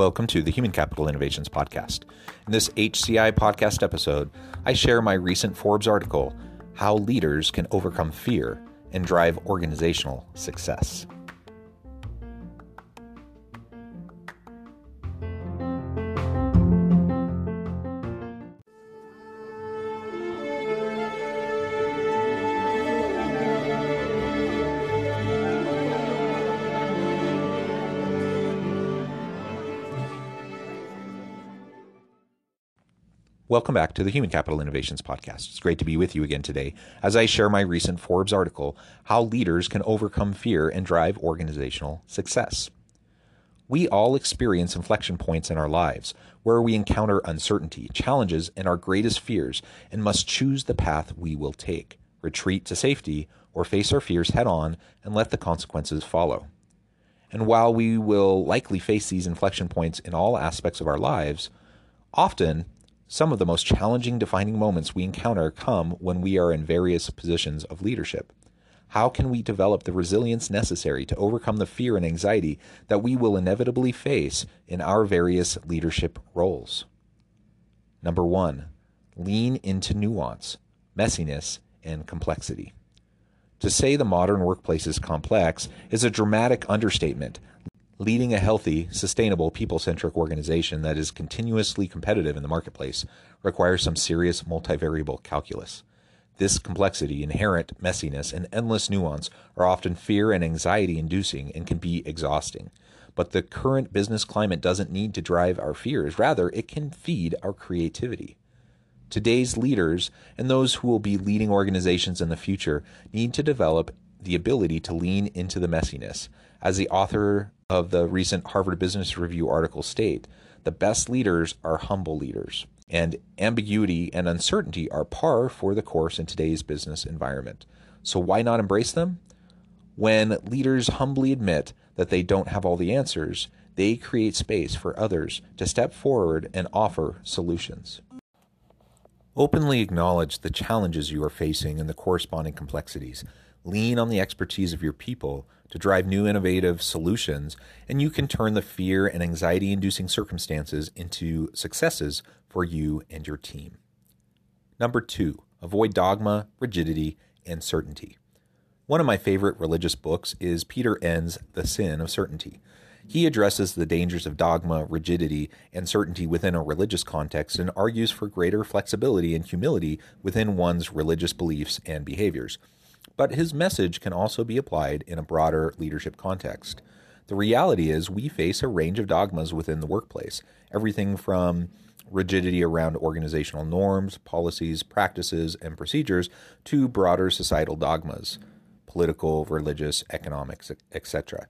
Welcome to the Human Capital Innovations Podcast. In this HCI podcast episode, I share my recent Forbes article, How Leaders Can Overcome Fear and Drive Organizational Success. Welcome back to the Human Capital Innovations Podcast. It's great to be with you again today as I share my recent Forbes article, How Leaders Can Overcome Fear and Drive Organizational Success. We all experience inflection points in our lives where we encounter uncertainty, challenges, and our greatest fears and must choose the path we will take retreat to safety or face our fears head on and let the consequences follow. And while we will likely face these inflection points in all aspects of our lives, often some of the most challenging defining moments we encounter come when we are in various positions of leadership. How can we develop the resilience necessary to overcome the fear and anxiety that we will inevitably face in our various leadership roles? Number one, lean into nuance, messiness, and complexity. To say the modern workplace is complex is a dramatic understatement, Leading a healthy, sustainable, people centric organization that is continuously competitive in the marketplace requires some serious multivariable calculus. This complexity, inherent messiness, and endless nuance are often fear and anxiety inducing and can be exhausting. But the current business climate doesn't need to drive our fears, rather, it can feed our creativity. Today's leaders and those who will be leading organizations in the future need to develop the ability to lean into the messiness. As the author of the recent Harvard Business Review article state, the best leaders are humble leaders, and ambiguity and uncertainty are par for the course in today's business environment. So why not embrace them? When leaders humbly admit that they don't have all the answers, they create space for others to step forward and offer solutions. Openly acknowledge the challenges you are facing and the corresponding complexities. Lean on the expertise of your people to drive new innovative solutions, and you can turn the fear and anxiety inducing circumstances into successes for you and your team. Number two, avoid dogma, rigidity, and certainty. One of my favorite religious books is Peter Enns' The Sin of Certainty. He addresses the dangers of dogma, rigidity, and certainty within a religious context and argues for greater flexibility and humility within one's religious beliefs and behaviors but his message can also be applied in a broader leadership context. The reality is, we face a range of dogmas within the workplace, everything from rigidity around organizational norms, policies, practices, and procedures to broader societal dogmas, political, religious, economics, etc.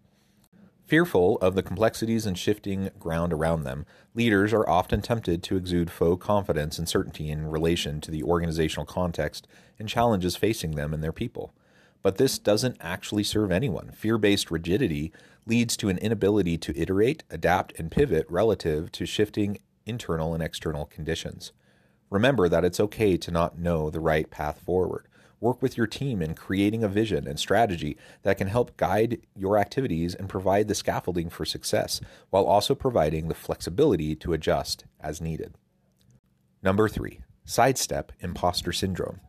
Fearful of the complexities and shifting ground around them, leaders are often tempted to exude faux confidence and certainty in relation to the organizational context and challenges facing them and their people. But this doesn't actually serve anyone. Fear based rigidity leads to an inability to iterate, adapt, and pivot relative to shifting internal and external conditions. Remember that it's okay to not know the right path forward. Work with your team in creating a vision and strategy that can help guide your activities and provide the scaffolding for success, while also providing the flexibility to adjust as needed. Number three, sidestep imposter syndrome.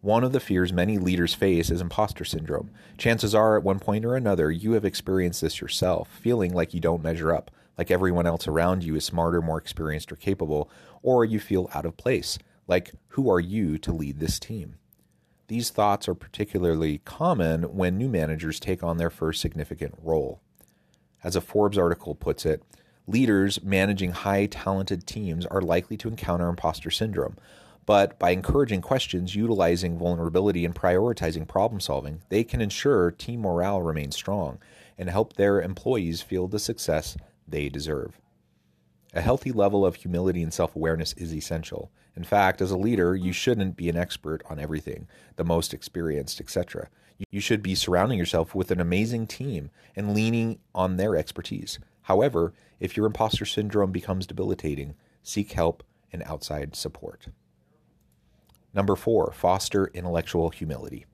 One of the fears many leaders face is imposter syndrome. Chances are, at one point or another, you have experienced this yourself, feeling like you don't measure up, like everyone else around you is smarter, more experienced, or capable, or you feel out of place, like who are you to lead this team? These thoughts are particularly common when new managers take on their first significant role. As a Forbes article puts it, leaders managing high talented teams are likely to encounter imposter syndrome, But by encouraging questions, utilizing vulnerability, and prioritizing problem solving, they can ensure team morale remains strong and help their employees feel the success they deserve. A healthy level of humility and self awareness is essential. In fact, as a leader, you shouldn't be an expert on everything, the most experienced, etc. You should be surrounding yourself with an amazing team and leaning on their expertise. However, if your imposter syndrome becomes debilitating, seek help and outside support. Number four, foster intellectual humility.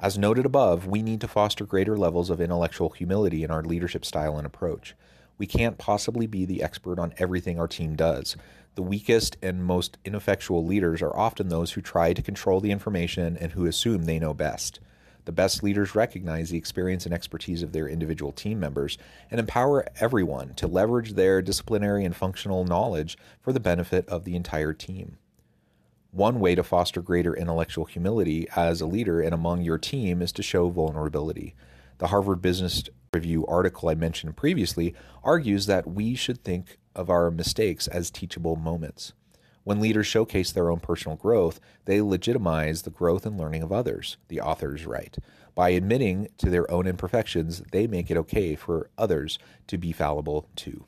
As noted above, we need to foster greater levels of intellectual humility in our leadership style and approach. We can't possibly be the expert on everything our team does. The weakest and most ineffectual leaders are often those who try to control the information and who assume they know best. The best leaders recognize the experience and expertise of their individual team members and empower everyone to leverage their disciplinary and functional knowledge for the benefit of the entire team. One way to foster greater intellectual humility as a leader and among your team is to show vulnerability. The Harvard Business Review article I mentioned previously argues that we should think of our mistakes as teachable moments. When leaders showcase their own personal growth, they legitimize the growth and learning of others, the authors write. By admitting to their own imperfections, they make it okay for others to be fallible too.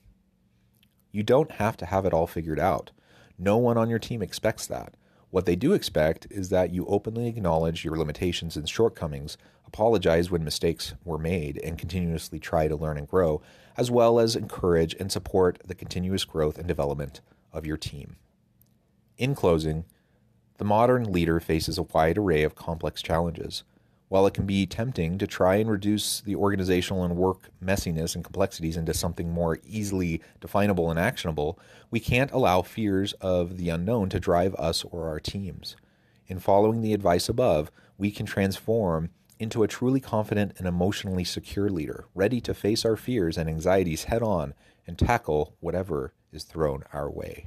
You don't have to have it all figured out. No one on your team expects that. What they do expect is that you openly acknowledge your limitations and shortcomings, apologize when mistakes were made, and continuously try to learn and grow, as well as encourage and support the continuous growth and development of your team. In closing, the modern leader faces a wide array of complex challenges. While it can be tempting to try and reduce the organizational and work messiness and complexities into something more easily definable and actionable, we can't allow fears of the unknown to drive us or our teams. In following the advice above, we can transform into a truly confident and emotionally secure leader, ready to face our fears and anxieties head on and tackle whatever is thrown our way.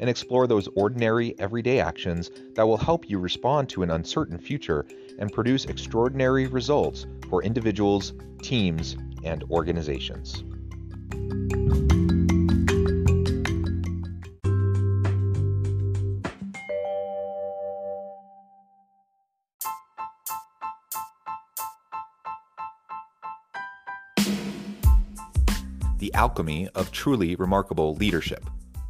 and explore those ordinary, everyday actions that will help you respond to an uncertain future and produce extraordinary results for individuals, teams, and organizations. The Alchemy of Truly Remarkable Leadership